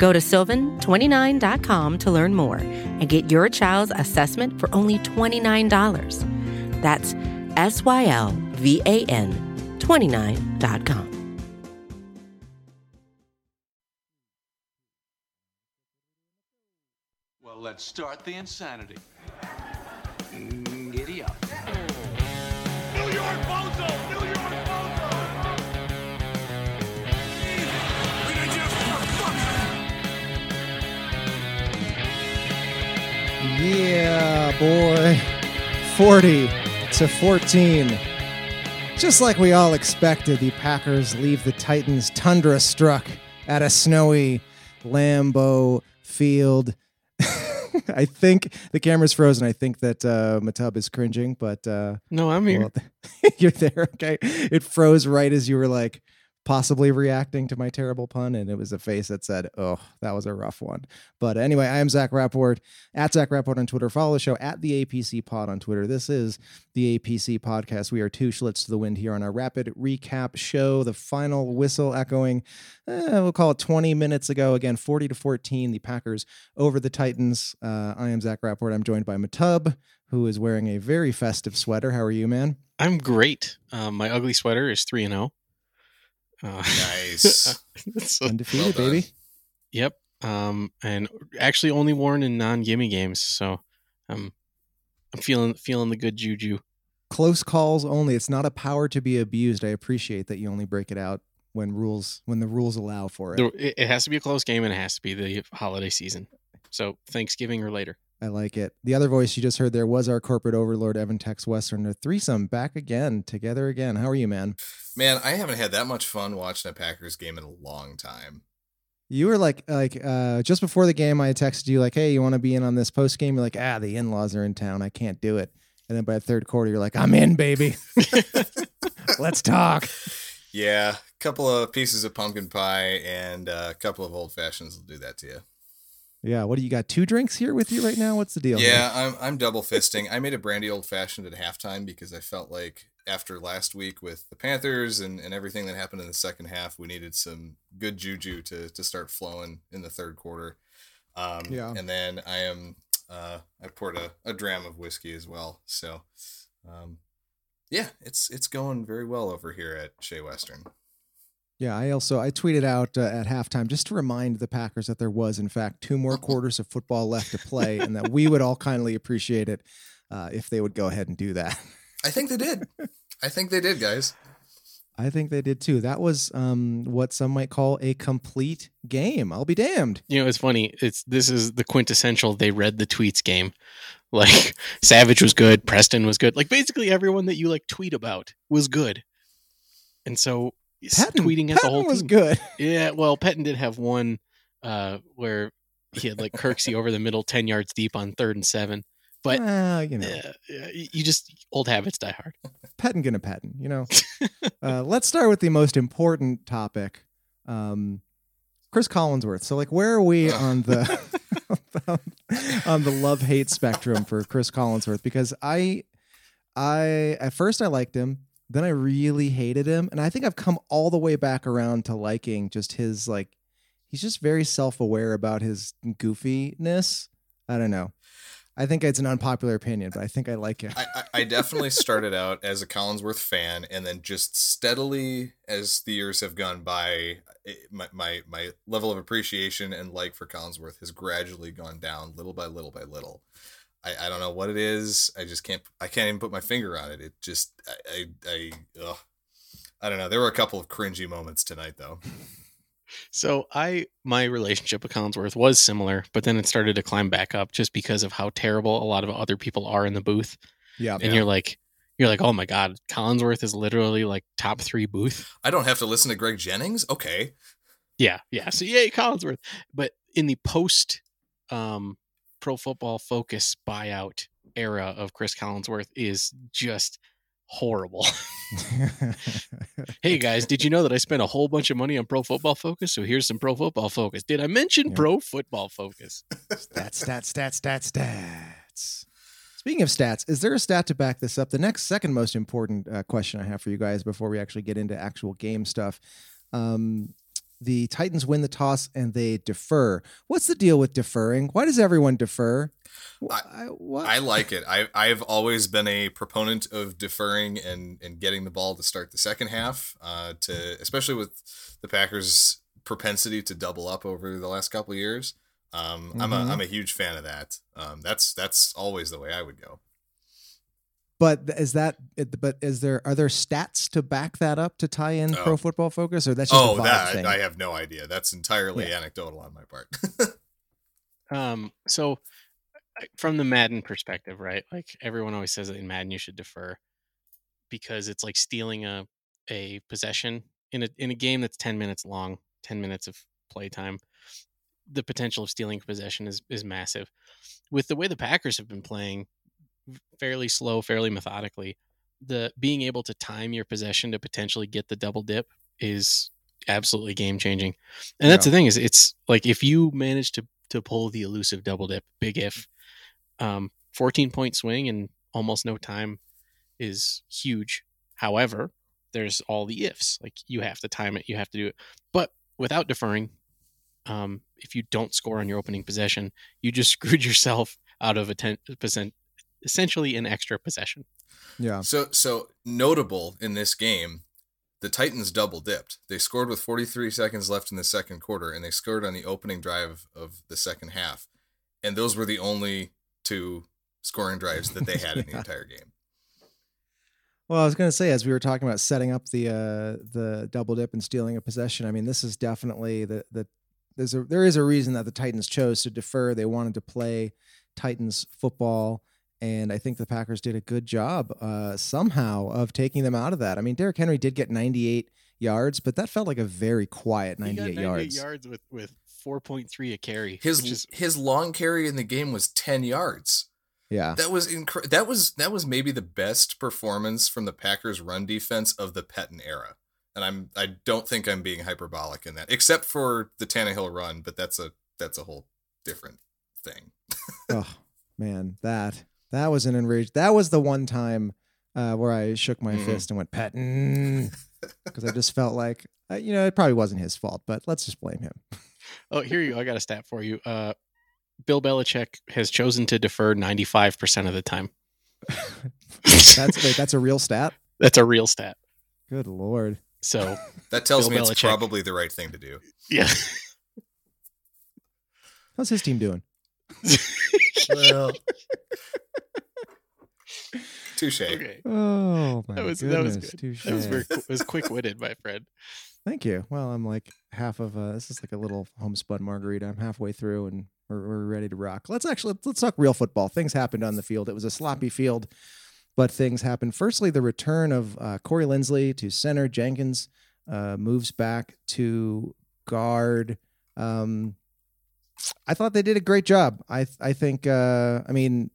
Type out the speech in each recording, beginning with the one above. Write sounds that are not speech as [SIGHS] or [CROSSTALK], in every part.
Go to sylvan29.com to learn more and get your child's assessment for only $29. That's S Y L V A N 29.com. Well, let's start the insanity. Mm, Giddy up. Yeah, boy. 40 to 14. Just like we all expected, the Packers leave the Titans tundra struck at a snowy Lambeau field. [LAUGHS] I think the camera's frozen. I think that uh, Matub is cringing, but uh, No, I'm here. well, [LAUGHS] you're there. Okay. It froze right as you were like possibly reacting to my terrible pun. And it was a face that said, Oh, that was a rough one. But anyway, I am Zach Rapport at Zach Rapport on Twitter. Follow the show at the APC Pod on Twitter. This is the APC Podcast. We are two schlitz to the wind here on our rapid recap show. The final whistle echoing, eh, we'll call it 20 minutes ago. Again, 40 to 14, the Packers over the Titans. Uh, I am Zach Rapport. I'm joined by Matub, who is wearing a very festive sweater. How are you, man? I'm great. Um, my ugly sweater is three and zero. Uh, Nice. [LAUGHS] so- Undefeated, Well baby. yep. Um, and actually only worn in non gimme games, so I'm I'm feeling feeling the good juju. Close calls only. It's not a power to be abused. I appreciate that you only break it out when rules when the rules allow for It, it has to be a close game, and it has to be the holiday season. So Thanksgiving or later. I like it. The other voice you just heard there was our corporate overlord, Evan Tex Western. The threesome back again, together again. How are you, man? Man, I haven't had that much fun watching a Packers game in a long time. You were like, like uh, just before the game, I texted you like, "Hey, you want to be in on this post game?" You're like, "Ah, the in-laws are in town. I can't do it." And then by the third quarter, you're like, "I'm in, baby. [LAUGHS] Let's talk." Yeah, a couple of pieces of pumpkin pie and uh, a couple of old fashions will do that to you. Yeah. What do you got? Two drinks here with you right now? What's the deal? Yeah, I'm I'm double fisting. I made a brandy old fashioned at halftime because I felt like after last week with the Panthers and, and everything that happened in the second half, we needed some good juju to to start flowing in the third quarter. Um, Yeah. And then I am uh, I poured a, a dram of whiskey as well. So um, yeah, it's it's going very well over here at Shea Western. Yeah, I also I tweeted out uh, at halftime just to remind the Packers that there was in fact two more [LAUGHS] quarters of football left to play, and that we would all kindly appreciate it uh, if they would go ahead and do that. I think they did. I think they did, guys. I think they did too. That was um, what some might call a complete game. I'll be damned. You know, it's funny. It's this is the quintessential. They read the tweets game. [LAUGHS] Like Savage was good, Preston was good. Like basically everyone that you like tweet about was good. And so s- Pettine, tweeting at the whole was team. good. [LAUGHS] Yeah, well, Pettine did have one uh, where he had like Kirksey over the middle, ten yards deep on third and seven. But Well, you know, uh, you just old habits die hard. Pettine gonna Pettine. You know. [LAUGHS] uh, let's start with the most important topic. Um, Chris Collinsworth. So, like, where are we [LAUGHS] on the on the love hate spectrum for Chris Collinsworth? Because I, I at first I liked him, then I really hated him, and I think I've come all the way back around to liking just his like. He's just very self aware about his goofiness. I don't know. I think it's an unpopular opinion, but I think I like him. I, I, definitely started out as a Collinsworth fan, and then just steadily as the years have gone by, it, my, my my level of appreciation and like for Collinsworth has gradually gone down, little by little by little. I, I don't know what it is. I just can't. I can't even put my finger on it. It just I I I, ugh. I don't know. There were a couple of cringy moments tonight, though. So I my relationship with Collinsworth was similar, but then it started to climb back up just because of how terrible a lot of other people are in the booth. Yeah. And you're like, you're like, oh my god, Collinsworth is literally like top three booth. I don't have to listen to Greg Jennings. Okay, Yeah, yeah. So yay, Collinsworth. But in the post um Pro Football Focus buyout era of Chris Collinsworth is just horrible. [LAUGHS] hey guys, did you know that I spent a whole bunch of money on Pro Football Focus? So here's some Pro Football Focus. Did I mention Yeah. Pro Football Focus? stats, stats, stats, stats, stats. Speaking of stats, is there a stat to back this up? The next, second most important uh, question I have for you guys before we actually get into actual game stuff. Um, the Titans win the toss and they defer. What's the deal with deferring? Why does everyone defer? What? I like it. I I've always been a proponent of deferring and and getting the ball to start the second half. Uh, to especially with the Packers' propensity to double up over the last couple of years. Um, I'm a Mhm. I'm a huge fan of that. Um, that's that's always the way I would go. But is that? But is there are there stats to back that up to tie in Oh. Pro Football Focus, or that's just Oh, a vibe that thing? I have no idea. That's entirely Yeah. anecdotal on my part. [LAUGHS] Um, so I- from the Madden perspective, right? Like everyone always says that in Madden you should defer because it's like stealing a a possession in a in a game that's 10 minutes long, 10 minutes of play time. The potential of stealing possession is is massive. With the way the Packers have been playing fairly slow, fairly methodically, the being able to time your possession to potentially get the double dip is absolutely game changing. And that's the thing is it's like if you manage to to pull the elusive double dip, big if, um, 14 point swing in almost no time is huge. However, there's all the ifs. Like you have to time it, you have to do it. But without deferring, um, if you don't score on your opening possession, you just [LAUGHS] screwed yourself out of a 10%, essentially an extra possession. yeah, So so notable in this game, the Titans double dipped. They scored with 43 seconds left in the second quarter, and they scored on the opening drive of the second half. And those were the only two scoring drives that they had in the [LAUGHS] entire game. Well, I was going to say, as we were talking about setting up the uh, the double dip and stealing a possession, I mean, this is definitely the the there's a there is a reason that the Titans chose to defer. They wanted to play Titans football, and I think the Packers did a good job uh, somehow of taking them out of that. I mean, Derrick Henry did get 98 yards, but that felt like a very quiet He got 98 yards. yards with, with 4.3 a carry. His is his long carry in the game was 10 yards. Yeah, That was incre- that was that was maybe the best performance from the Packers run defense of the Pettine era. And I'm I don't think I'm being hyperbolic in that, except for the Tannehill run, but that's a that's a whole different thing. [LAUGHS] oh man, that that was an enraged. That was the one time uh, where I shook my Mhm. fist and went Pettine [LAUGHS] because I just felt like uh, you know it probably wasn't his fault, but let's just blame him. Oh, here you go. I got a stat for you. Uh, Bill Belichick has chosen to defer 95% of the time. [LAUGHS] That's wait, that's a real stat. That's a real stat. Good lord. So, [LAUGHS] That tells Bill me it's probably the right thing to do. yeah. How's his team doing? Well, [LAUGHS] touche. okay. Oh my That was goodness, that was good. touche. That was very [LAUGHS] qu- was quick witted, my friend. Thank you. Well, I'm like half of uh this is like a little homespun margarita. I'm halfway through and we're, we're ready to rock. Let's actually let's talk real football. Things happened on the field. It was a sloppy field, but things happened. Firstly, the return of uh, Corey Linsley to center. Jenkins uh, moves back to guard. Um, I thought they did a great job. I I think uh, I mean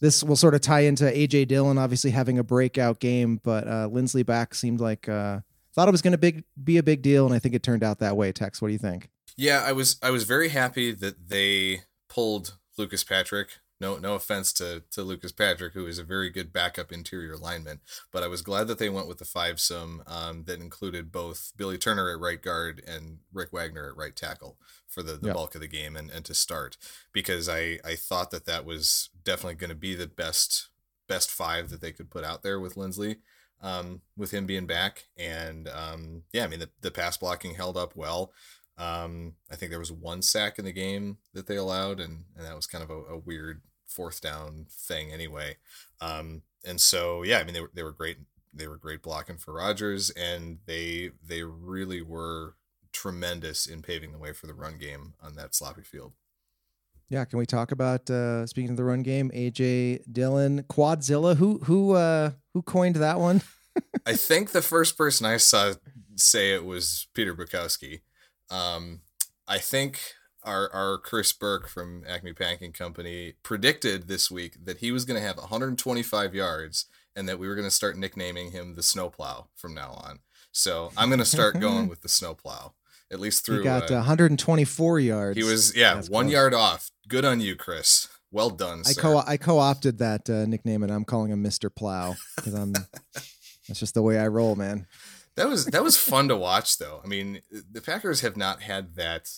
this will sort of tie into AJ Dillon obviously having a breakout game, but uh, Linsley back seemed like uh, thought it was going to big be a big deal, and I think it turned out that way. Tex, what do you think? Yeah, I was I was very happy that they pulled Lucas Patrick. No no offense to to Lucas Patrick, who is a very good backup interior lineman, but I was glad that they went with the five some um, that included both Billy Turner at right guard and Rick Wagner at right tackle for the, the Yeah. bulk of the game and, and to start because I I thought that that was definitely going to be the best best five that they could put out there with Linsley um, with him being back and um, yeah I mean the, the pass blocking held up well um, I think there was one sack in the game that they allowed, and, and that was kind of a, a weird fourth down thing anyway. Um, and so yeah, I mean they were they were great. They were great blocking for Rodgers, and they they really were tremendous in paving the way for the run game on that sloppy field. Yeah, can we talk about uh, speaking of the run game? AJ Dillon, Quadzilla. Who who uh, who coined that one? [LAUGHS] I think the first person I saw say it was Peter Bukowski. Um, I think our our Chris Burke from Acme Packing Company predicted this week that he was going to have 125 yards and that we were going to start nicknaming him the snowplow from now on. So I'm going to start going [LAUGHS] with the snowplow at least through. He got uh, 124 yards. he was yeah That's one close. yard off. Good on you, Chris. Well done. I sir. co I co-opted that uh, nickname and I'm calling him Mr. Plow because I'm [LAUGHS] that's just the way I roll, man. That was that was fun to watch though. I mean, the Packers have not had that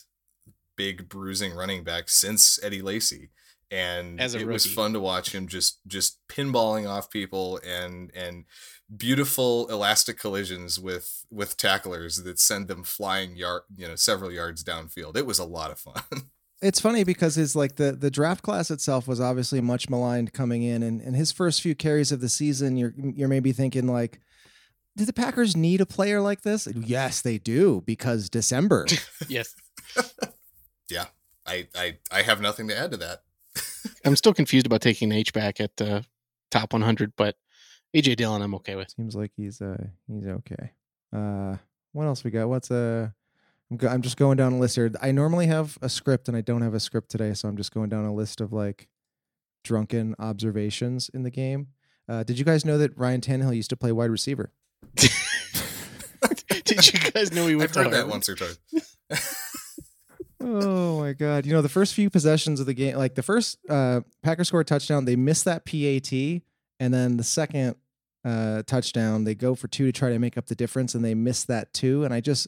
big bruising running back since Eddie Lacy. And As a it was fun to watch him just just pinballing off people and and beautiful elastic collisions with with tacklers that send them flying yard you know several yards downfield. It was a lot of fun. [LAUGHS] It's funny because it's like the the draft class itself was obviously much maligned coming in, and and his first few carries of the season, you're you're maybe thinking like, did the Packers need a player like this? Yes, they do because December. [LAUGHS] Yes. [LAUGHS] yeah. I I I have nothing to add to that. [LAUGHS] I'm still confused about taking H back at uh, top 100, but AJ Dillon, I'm okay with. Seems like he's uh he's okay. Uh, what else we got? What's uh I'm, go- I'm just going down a list here. I normally have a script and I don't have a script today, so I'm just going down a list of like drunken observations in the game. Uh, did you guys know that Ryan Tannehill used to play wide receiver? [LAUGHS] Did you guys know he went I've to heard that once or twice. [LAUGHS] [LAUGHS] Oh my god! You know the first few possessions of the game, like the first uh, Packers score a touchdown, they miss that PAT, and then the second uh, touchdown, they go for two to try to make up the difference, and they miss that too. And I just,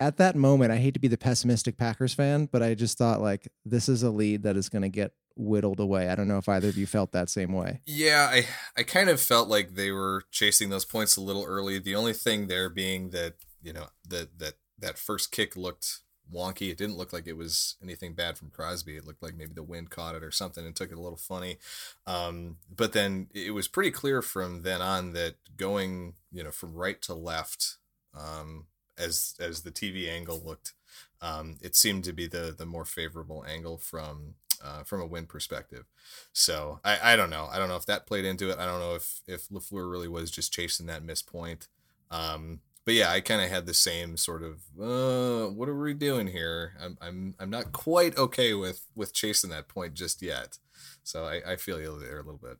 at that moment, I hate to be the pessimistic Packers fan, but I just thought like this is a lead that is going to get whittled away. I don't know if either of you felt that same way. Yeah, I I kind of felt like they were chasing those points a little early. The only thing there being that you know that that that first kick looked wonky. It didn't look like it was anything bad from Crosby. It looked like maybe the wind caught it or something and took it a little funny. Um, but then it was pretty clear from then on that going you know from right to left um, as as the TV angle looked, um, it seemed to be the the more favorable angle from uh, from a win perspective. So I, I don't know. I don't know if that played into it. I don't know if if Lafleur really was just chasing that miss point. Um, but yeah, I kind of had the same sort of uh, what are we doing here? I'm I'm I'm not quite okay with with chasing that point just yet. So I, I feel you there a little bit.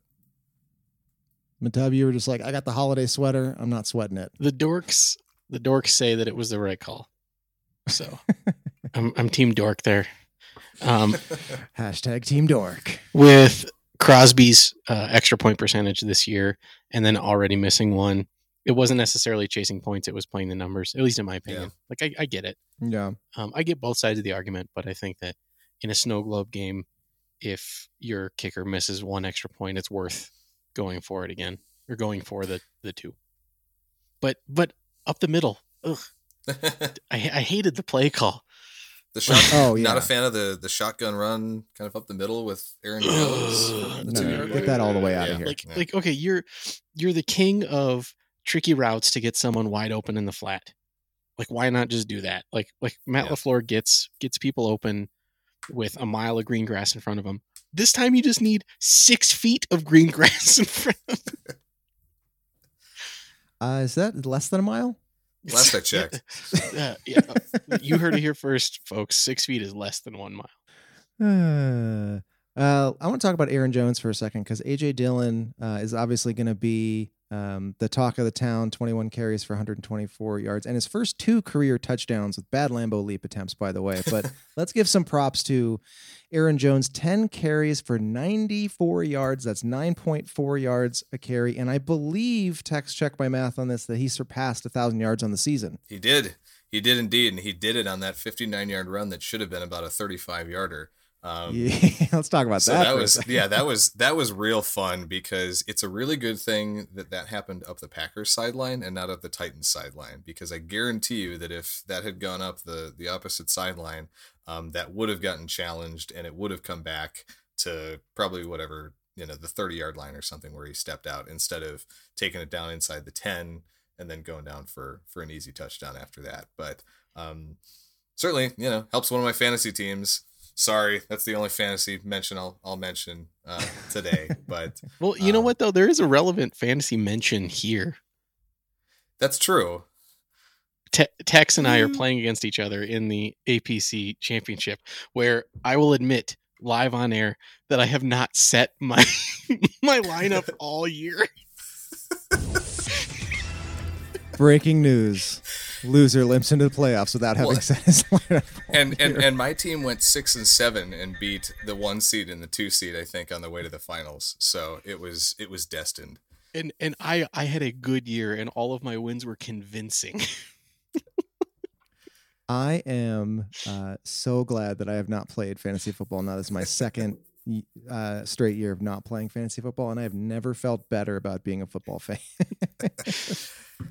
Matub, you were just like, I got the holiday sweater. I'm not sweating it. The dorks, the dorks say that it was the right call. So [LAUGHS] I'm, I'm team dork there. Um, [LAUGHS] Hashtag Team Dork. with Crosby's uh, extra point percentage this year, and then already missing one. It wasn't necessarily chasing points; it was playing the numbers. At least in my opinion. Like I, I get it. Yeah. Um, I get both sides of the argument, but I think that in a snow globe game, if your kicker misses one extra point, it's worth going for it again or going for the the two. But but up the middle, ugh, [LAUGHS] I, I hated the play call. the shot. [LAUGHS] Oh, Not a fan of the the shotgun run, kind of up the middle with Aaron [GASPS] Jones. Ugh. for the No, no, get that all the way out of here. Like Yeah. like okay, you're you're the king of tricky routes to get someone wide open in the flat. Like why not just do that? Like like Matt Yeah. Lafleur gets gets people open with a mile of green grass in front of him. This time you just need six feet of green [LAUGHS] grass in front of him. Uh, is that less than a mile? Last I [LAUGHS] checked. Uh, yeah, you heard it here first, folks. Six feet is less than one mile. Uh, uh, I want to talk about Aaron Jones for a second because AJ Dillon uh, is obviously going to be um, the talk of the town. 21 carries for 124 yards, and his first two career touchdowns with bad Lambeau leap attempts, by the way. [LAUGHS] But let's give some props to Aaron Jones. 10 carries for 94 yards. That's 9.4 yards a carry, and I believe Tex check my math on this that he surpassed a thousand yards on the season. He did. He did indeed, and he did it on that 59 yard run that should have been about a 35 yarder. Um, Yeah, [LAUGHS] let's talk about so that. that was yeah that [LAUGHS] was that was real fun because it's a really good thing that that happened up the Packers sideline and not up the Titans sideline because I guarantee you that if that had gone up the the opposite sideline um, that would have gotten challenged and it would have come back to probably whatever you know the 30 yard line or something where he stepped out instead of taking it down inside the 10 and then going down for for an easy touchdown after that but um, certainly you know helps one of my fantasy teams sorry that's the only fantasy mention i'll, I'll mention uh, today [LAUGHS] but Well, you know Um, what though? There is a relevant fantasy mention here. that's true Te- Tex and I are playing against each other in the APC championship, where I will admit live on air that I have not set my [LAUGHS] my lineup [LAUGHS] all year. Breaking news: Loser limps into the playoffs without having Well, set his lineup. all And and and my team went six and seven and beat the one seed and the two seed, I think, on the way to the finals. So it was it was destined. And and I I had a good year, and all of my wins were convincing. [LAUGHS] I am uh, so glad that I have not played fantasy football. Now this is my second uh, straight year of not playing fantasy football, and I have never felt better about being a football fan. [LAUGHS]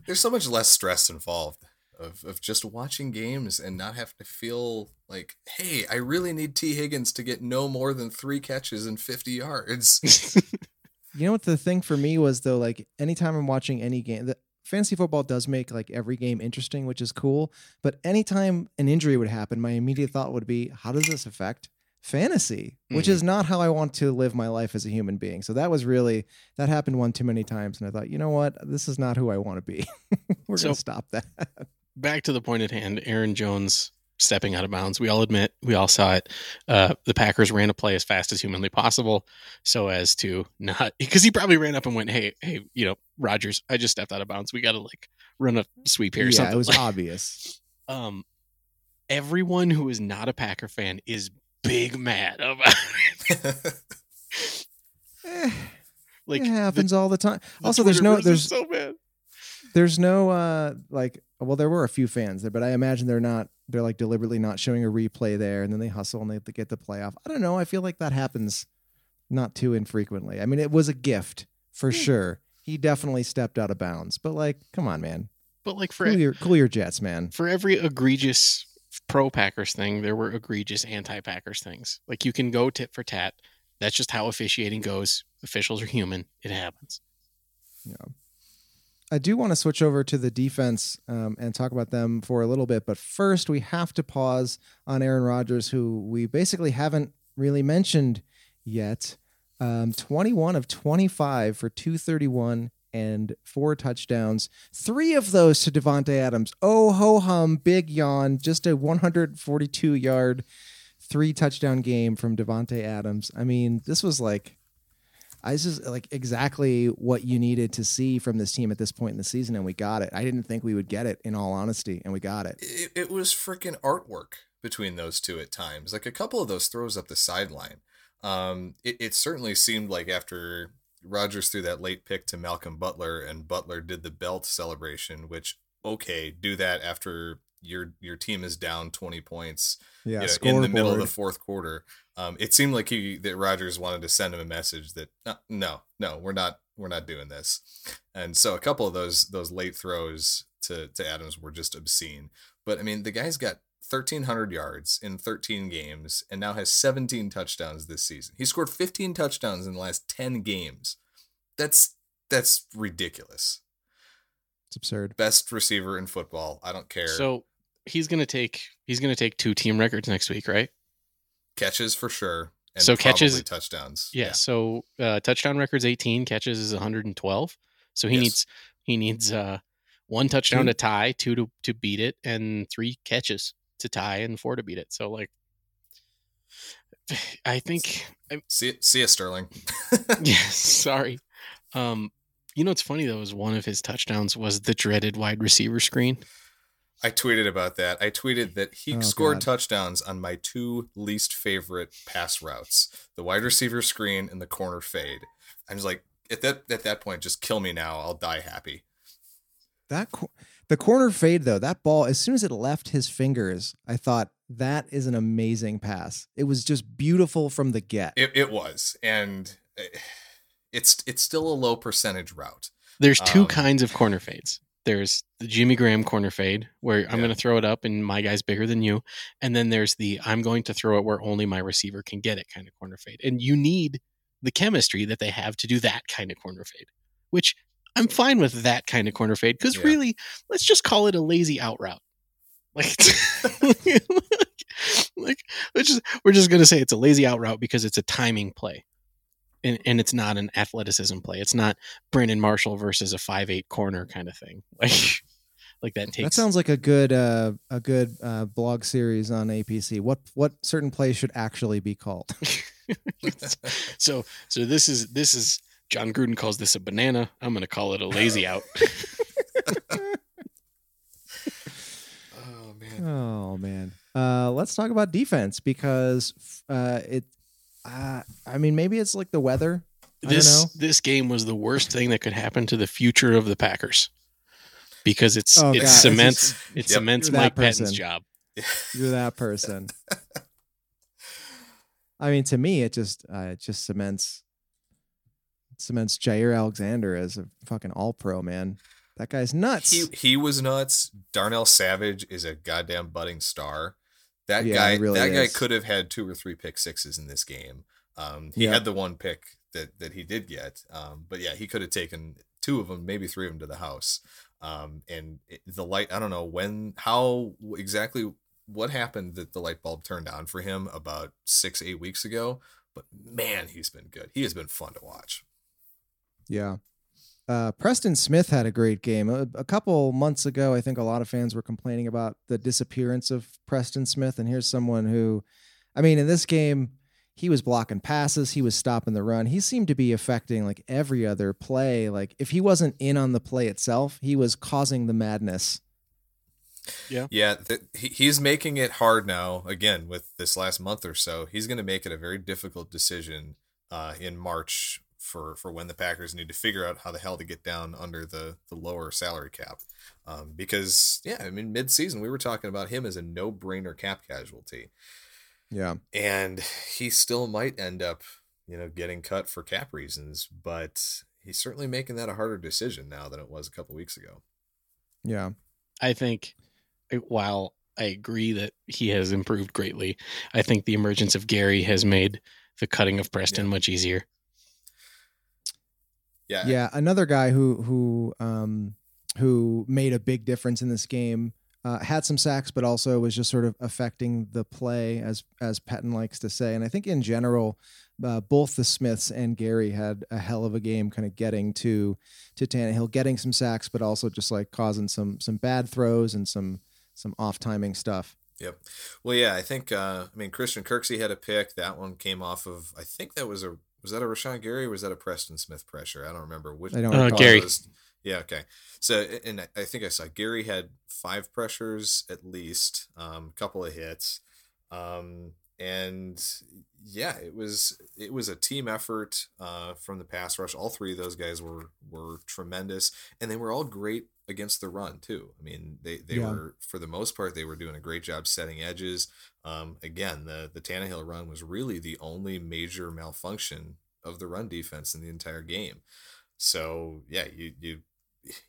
There's so much less stress involved of, of just watching games and not have to feel like, hey, I really need Tee Higgins to get no more than three catches and 50 yards. [LAUGHS] You know what the thing for me was though, like anytime I'm watching any game, the fantasy football does make like every game interesting, which is cool. But anytime an injury would happen, my immediate thought would be, how does this affect fantasy? Which Mhm. is not how I want to live my life as a human being. So that was really that happened one too many times, and I thought, you know what, this is not who I want to be. [LAUGHS] We're So- gonna stop that. Back to the point at hand, Aaron Jones stepping out of bounds. We all admit, we all saw it. Uh, the Packers ran a play as fast as humanly possible, so as to not [LAUGHS] because he probably ran up and went, "Hey, hey, you know, Rodgers, I just stepped out of bounds. We got to like run a sweep here." Or yeah, something. it was Like, [LAUGHS] obvious. um, everyone who is not a Packer fan is big mad about it. [LAUGHS] Eh, Like it happens all the time. the also, there's no there's so bad. There's no uh like well there were a few fans there but i imagine they're not they're like deliberately not showing a replay there and then they hustle and they get the playoff i don't know i feel like that happens not too infrequently i mean it was a gift for sure he definitely stepped out of bounds but like come on man But like for cool your, cool your jets man for every egregious pro Packers thing, there were egregious anti Packers things. Like you can go tit for tat. That's just how officiating goes. Officials are human. It happens. I do want to switch over to the defense um, and talk about them for a little bit, but first we have to pause on Aaron Rodgers, who we basically haven't really mentioned yet. Um, 21 of 25 for 231 and four touchdowns. Three of those to Davante Adams. Oh ho hum, big yawn. Just a 142 yard, three touchdown game from Davante Adams. I mean, this was like this is like exactly what you needed to see from this team at this point in the season, and we got it. I didn't think we would get it, in all honesty, and we got it. it, it was freaking artwork between those two at times. Like a couple of those throws up the sideline. Um, it, it certainly seemed like after Rodgers threw that late pick to Malcolm Butler and Butler did the belt celebration, which okay, do that after your your team is down twenty points Yeah, you know, in the middle of the fourth quarter. Um, it seemed like he that Rodgers wanted to send him a message that no, no, no, we're not we're not doing this. And so a couple of those those late throws to to Adams were just obscene. But I mean, the guy's got 1300 yards in 13 games and now has 17 touchdowns this season. He scored 15 touchdowns in the last 10 games. That's that's ridiculous. It's absurd. Best receiver in football. I don't care. So he's gonna take he's gonna take two team records next week, right? catches for sure. And So catches- touchdowns. Yeah. So uh, touchdown records 18, catches is 112. So he Yes. needs he needs uh, one touchdown Two- to tie, two to to beat it, and three catches to tie, and four to beat it. So like, [SIGHS] I think I, See, see ya, Sterling. [LAUGHS] [LAUGHS] Yes, sorry. Um, you know what's funny though is one of his touchdowns was the dreaded wide receiver screen. I tweeted about that. I tweeted that he Oh, scored God. touchdowns on my two least favorite pass routes: the wide receiver screen and the corner fade. I was like, at that at that point, just kill me now. I'll die happy. That cor- the corner fade though, that ball as soon as it left his fingers, I thought that is an amazing pass. It was just beautiful from the get. It, it was, and eh, it's it's still a low percentage route. There's two Um, kinds of corner fades. There's the Jimmy Graham corner fade where I'm Yeah. going to throw it up and my guy's bigger than you, and then there's the I'm going to throw it where only my receiver can get it kind of corner fade. And you need the chemistry that they have to do that kind of corner fade, which I'm fine with that kind of corner fade because Yeah. really, let's just call it a lazy out route. [LAUGHS] [LAUGHS] Like, like let's just, we're just gonna say it's a lazy out route because it's a timing play, and and it's not an athleticism play. It's not Brandon Marshall versus a five eight corner kind of thing. [LAUGHS] Like, like that takes That sounds like a good uh, a good uh, blog series on APC. What what certain plays should actually be called? [LAUGHS] [LAUGHS] so so this is this is Jon Gruden calls this a banana. I'm going to call it a lazy out. Oh man. Oh man. Uh, let's talk about defense because uh, it. Uh, I mean, maybe it's like the weather. I this don't know. this game was the worst thing that could happen to the future of the Packers because it's Oh, it God, cements just- it Yep. cements You're Mike Pettine's job. You're that person. I mean, to me, it just uh, it just cements cements Jaire Alexander as a fucking All Pro man. That guy's nuts. He he was nuts. Darnell Savage is a goddamn budding star. That Yeah, guy really that guy could have had two or three pick sixes in this game. Um, he Yeah. had the one pick that that he did get. Um, but yeah, he could have taken two of them, maybe three of them to the house. Um, and it, the light, I don't know when, how exactly what happened that the light bulb turned on for him about six, eight weeks ago. But man, he's been good. He has been fun to watch. Yeah. Uh, Preston Smith had a great game. A, a couple months ago, I think a lot of fans were complaining about the disappearance of Preston Smith. And here's someone who, I mean, in this game, he was blocking passes, he was stopping the run. He seemed to be affecting like every other play. Like if he wasn't in on the play itself, he was causing the madness. Yeah, th- he's making it hard now. Again, with this last month or so, he's going to make it a very difficult decision uh, in March for for when the Packers need to figure out how the hell to get down under the the lower salary cap. Um, because yeah, I mean, mid season we were talking about him as a no brainer cap casualty, Yeah. and he still might end up, you know, getting cut for cap reasons. But he's certainly making that a harder decision now than it was a couple weeks ago. Yeah. I think while I agree that he has improved greatly, I think the emergence of Gary has made the cutting of Preston Yeah. much easier. Yeah, Yeah, another guy who who um who made a big difference in this game uh, had some sacks, but also was just sort of affecting the play, as as Pettine likes to say. And I think in general, uh, both the Smiths and Gary had a hell of a game, kind of getting to to Tannehill, getting some sacks, but also just like causing some some bad throws and some some off timing stuff. Yep. Well, yeah, I think uh, I mean Christian Kirksey had a pick. That one came off of I think that was a was that a Rashan Gary or was that a Preston Smith pressure? I don't remember which. I don't Uh. Gary. was- Yeah. Okay. So and I- I think I saw Gary had five pressures at least, um, a couple of hits, um, and yeah, it was it was a team effort uh, from the pass rush. All three of those guys were were tremendous, and they were all great against the run too. I mean, they they Yeah. were for the most part they were doing a great job setting edges. Um, again, the the Tannehill run was really the only major malfunction of the run defense in the entire game. So yeah, you you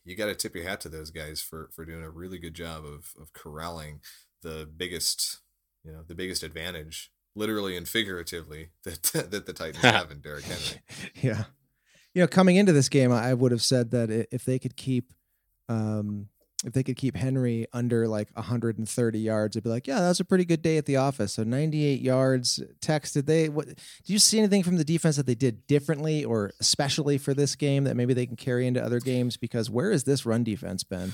you got to tip your hat to those guys for for doing a really good job of of corralling the biggest you know the biggest advantage literally and figuratively [LAUGHS] that that the Titans [LAUGHS] have in Derrick Henry. [LAUGHS] yeah. You know, coming into this game, I would have said that if they could keep, um, if they could keep Henry under like 130 yards, it'd be like, yeah, that was a pretty good day at the office. So 98 yards. Tex, did they? What? Did you see anything from the defense that they did differently, or especially for this game that maybe they can carry into other games? Because where has this run defense been?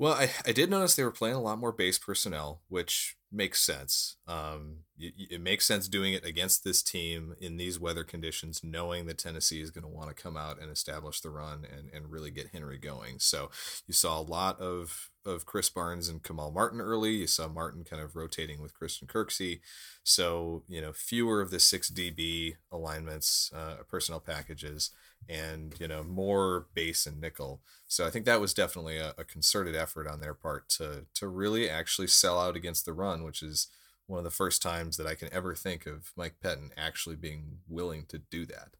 Well, I, I did notice they were playing a lot more base personnel, which makes sense. Um, it, it makes sense doing it against this team in these weather conditions, knowing that Tennessee is going to want to come out and establish the run and, and really get Henry going. So you saw a lot of of Krys Barnes and Kamal Martin early. You saw Martin kind of rotating with Christian Kirksey. So you know fewer of the six DB alignments, uh, personnel packages, and you know more base and nickel. So I think that was definitely a, a concerted effort on their part to to really actually sell out against the run, which is one of the first times that I can ever think of Mike Pettine actually being willing to do that.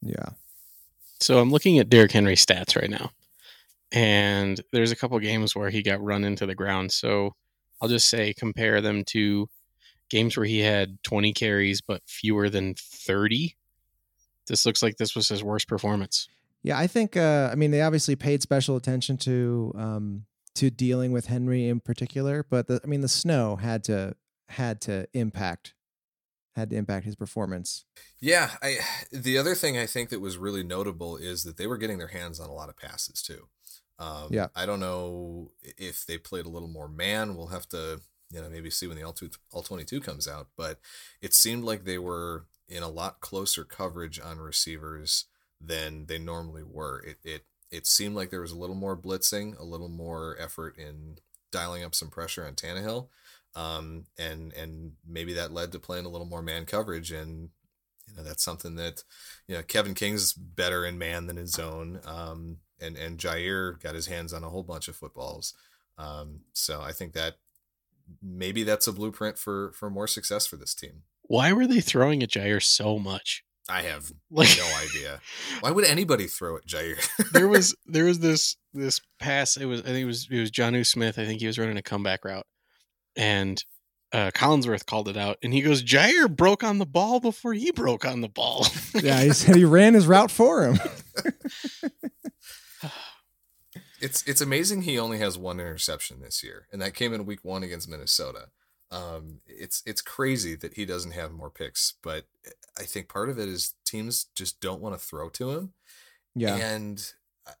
Yeah. So I'm looking at Derrick Henry stats right now, and there's a couple games where he got run into the ground. So I'll just say compare them to games where he had 20 carries but fewer than 30. This looks like this was his worst performance. Yeah, I think. Uh, I mean, they obviously paid special attention to um, to dealing with Henry in particular, but the, I mean, the snow had to had to impact had to impact his performance. Yeah, I the other thing I think that was really notable is that they were getting their hands on a lot of passes too. Um, Yeah. I don't know if they played a little more man. We'll have to, you know, maybe see when the all two all twenty two comes out. But it seemed like they were in a lot closer coverage on receivers than they normally were. It it it seemed like there was a little more blitzing, a little more effort in dialing up some pressure on Tannehill. Um, and and maybe that led to playing a little more man coverage, and you know that's something that you know Kevin King's better in man than in zone. Um, and and Jaire got his hands on a whole bunch of footballs. Um, so I think that maybe that's a blueprint for for more success for this team. Why were they throwing at Jaire so much? I have [LAUGHS] Like no idea. Why would anybody throw at Jaire? [LAUGHS] there was there was this this pass. It was I think it was it was Jonnu Smith. I think he was running a comeback route, and uh, Collinsworth called it out, and he goes, "Jaire broke on the ball before he broke on the ball." [LAUGHS] Yeah, he said he ran his route for him. it's it's amazing he only has one interception this year, and that came in week one against Minnesota. Um, it's it's crazy that he doesn't have more picks, but I think part of it is teams just don't want to throw to him. Yeah. And [SIGHS]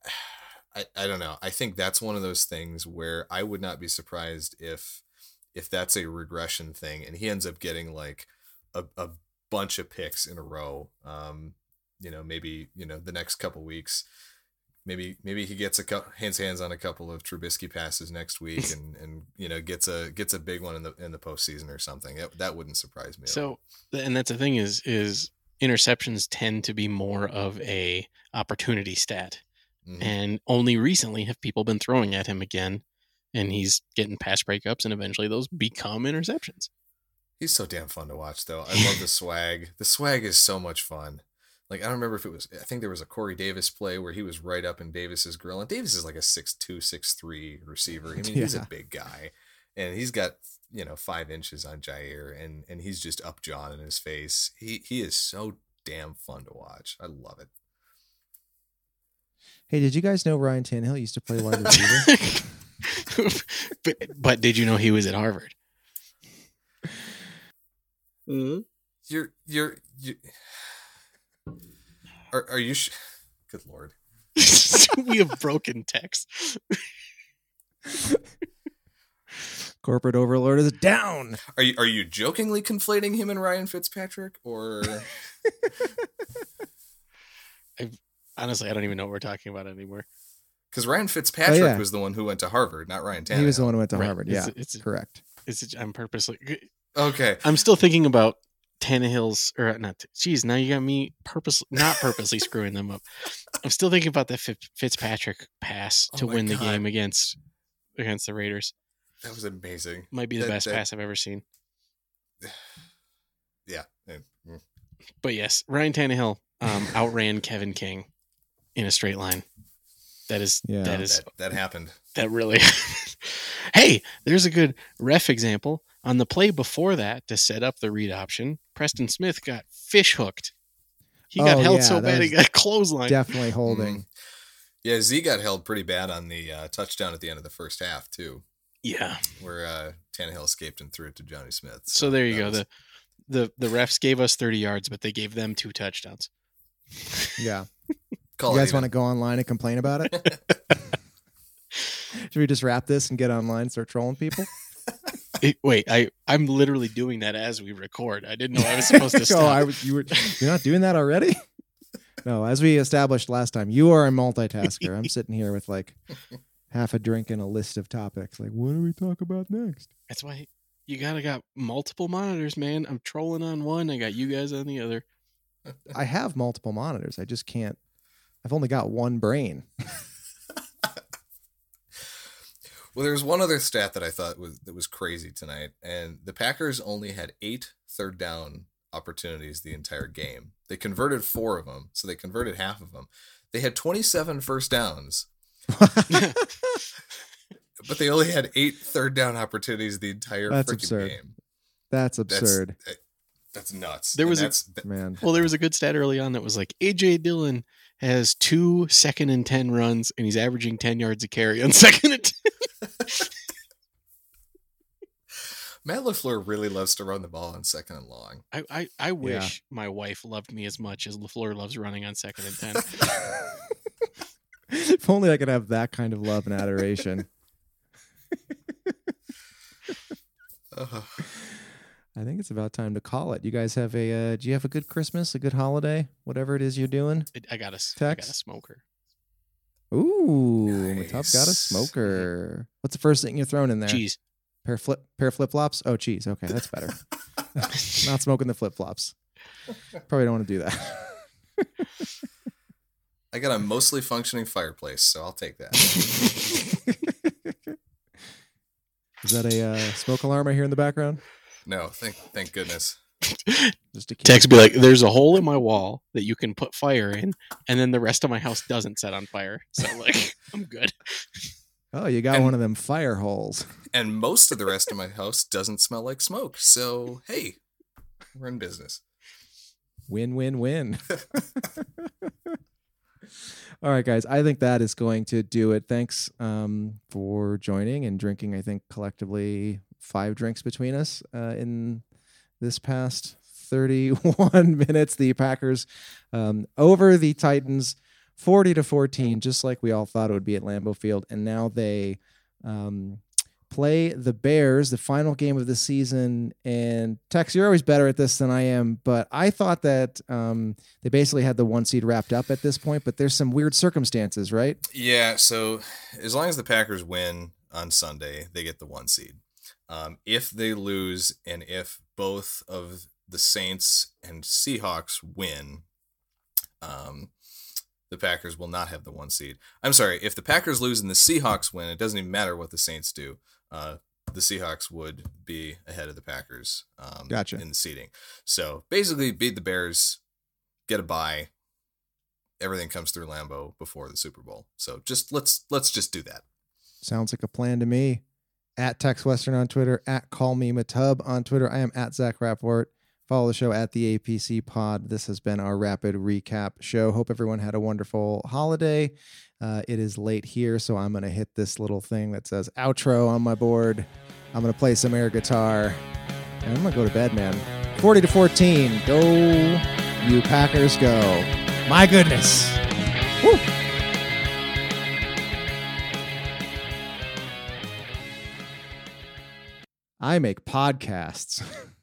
I, I don't know. I think that's one of those things where I would not be surprised if if that's a regression thing and he ends up getting like a, a bunch of picks in a row. Um, you know, maybe, you know, the next couple weeks. Maybe maybe he gets a couple hands hands on a couple of Trubisky passes next week [LAUGHS] and, and you know gets a gets a big one in the in the postseason or something. That, that wouldn't surprise me. so, and that's the thing is is interceptions tend to be more of a opportunity stat, Mhm. and only recently have people been throwing at him again, and he's getting pass breakups, and eventually those become interceptions. He's so damn fun to watch, though. I love the [LAUGHS] swag. The swag is so much fun. Like I don't remember if it was. I think there was a Corey Davis play where he was right up in Davis's grill, and Davis is like a six two, six three receiver. I mean, he's a big guy, and he's got you know five inches on Jaire, and and he's just up John in his face. He he is so damn fun to watch. I love it. Hey, did you guys know Ryan Tannehill used to play wide receiver? [LAUGHS] but, but did you know he was at Harvard? Mm-hmm. You're you're you. Are are you? Sh- Good lord. [LAUGHS] we have broken Tex. [LAUGHS] Corporate overlord is down. Are you are you jokingly conflating him and Ryan Fitzpatrick, or [LAUGHS] Honestly, I don't even know what we're talking about anymore. because Ryan Fitzpatrick Oh, yeah. was the one who went to Harvard, not Ryan Tannehill? He was the one who went to Right. Harvard. It's- Yeah, it's- correct. It's I'm purposely. Okay, I'm still thinking about Tannehill's or not. Geez, now you got me purpose not purposely screwing them up. I'm still thinking about that Fitz- Fitzpatrick pass to Oh my win the game against against the Raiders. that was amazing. Might be the That- best that- pass I've ever seen. [SIGHS] Yeah, yeah, mm. But yes, Ryan Tannehill um, [LAUGHS] outran Kevin King in a straight line. That is Yeah. that is that that happened. that really [LAUGHS] hey there's a good ref example on the play before that to set up the read option preston smith got fish hooked he got Oh, held yeah, so bad he got [LAUGHS] clothesline Definitely holding. Mhm. Yeah, Z got held pretty bad on the uh, touchdown at the end of the first half too, yeah where uh, Tannehill escaped and threw it to Jonnu Smith. so there you go was- the the the refs gave us 30 yards but they gave them two touchdowns Yeah. [LAUGHS] call you guys want to go online and complain about it? [LAUGHS] Should we just wrap this and get online and start trolling people? It- wait i i'm literally doing that as we record i didn't know i was supposed to [LAUGHS] oh, stop I was, you were you're not doing that already? [LAUGHS] No, as we established last time, you are a multitasker. I'm sitting here with like half a drink and a list of topics. Like, what do we talk about next? that's why you gotta got multiple monitors man i'm trolling on one i got you guys on the other I have multiple monitors. I just can't. I've only got one brain. [LAUGHS] Well, there was one other stat that I thought was that was crazy tonight, and the Packers only had eight third down opportunities the entire game. They converted four of them, so they converted half of them. They had 27 first downs, [LAUGHS] but they only had eight third down opportunities the entire That's freaking absurd. game. That's That's absurd, eh, That's nuts. There And was a- that's, man. Well, there was a good stat early on that was like AJ Dillon has two second and 10 runs and he's averaging 10 yards a carry on [LAUGHS] second and 10. [LAUGHS] Matt Lafleur really loves to run the ball on second and long. I, I, I wish my wife loved me as much as LaFleur loves running on second and 10. [LAUGHS] if only I could have that kind of love and adoration. Uh, [LAUGHS] I think it's about time to call it. You guys have a? Uh, do you have a good Christmas, a good holiday, whatever it is you're doing? I- I got a, s- I got a smoker. Ooh, Matub's got a smoker. What's the first thing you're throwing in there? Cheese. Pair of flip, pair of flip flops. Oh, cheese. Okay, that's better. [LAUGHS] Not smoking the flip flops. Probably don't want to do that. [LAUGHS] I got a mostly functioning fireplace, so I'll take that. [LAUGHS] Is that a uh, smoke alarm I hear in the background? No, thank thank goodness. [LAUGHS] Just to keep Tex be like, "There's a hole in my wall that you can put fire in, and then the rest of my house doesn't set on fire. So [LAUGHS] like, I'm good." Oh, you got And- one of them fire holes. [LAUGHS] And most of the rest of my house doesn't smell like smoke. So hey, we're in business. Win, win, win. All right, guys. I think that is going to do it. Thanks um, for joining and drinking. I think collectively five drinks between us uh, in this past 31 [LAUGHS] minutes. The Packers um, over the Titans 40 to 14, just like we all thought it would be at Lambeau Field. And now they um, play the Bears, the final game of the season. And Tex, you're always better at this than I am, but I thought that um, they basically had the one seed wrapped up at this point. But there's some weird circumstances, right? Yeah, so as long as the Packers win on Sunday, they get the one seed. Um, if they lose and if both of the Saints and Seahawks win, um, the Packers will not have the one seed. I'm sorry, if the Packers lose and the Seahawks win, it doesn't even matter what the Saints do. Uh, the Seahawks would be ahead of the Packers um, Gotcha. in the seeding. So basically, beat the Bears, get a bye. Everything comes through Lambeau before the Super Bowl. So just let's let's just do that. Sounds like a plan to me. At Tex Western on Twitter, at Call Me Matub on Twitter. I am at Zach Rapport. Follow the show at the APC Pod. This has been our rapid recap show. Hope everyone had a wonderful holiday. Uh, it is late here, so I'm going to hit this little thing that says outro on my board. I'm going to play some air guitar. And I'm going to go to bed, man. 40 to 14. Go, you Packers, go. My goodness. Woo. I make podcasts. [LAUGHS]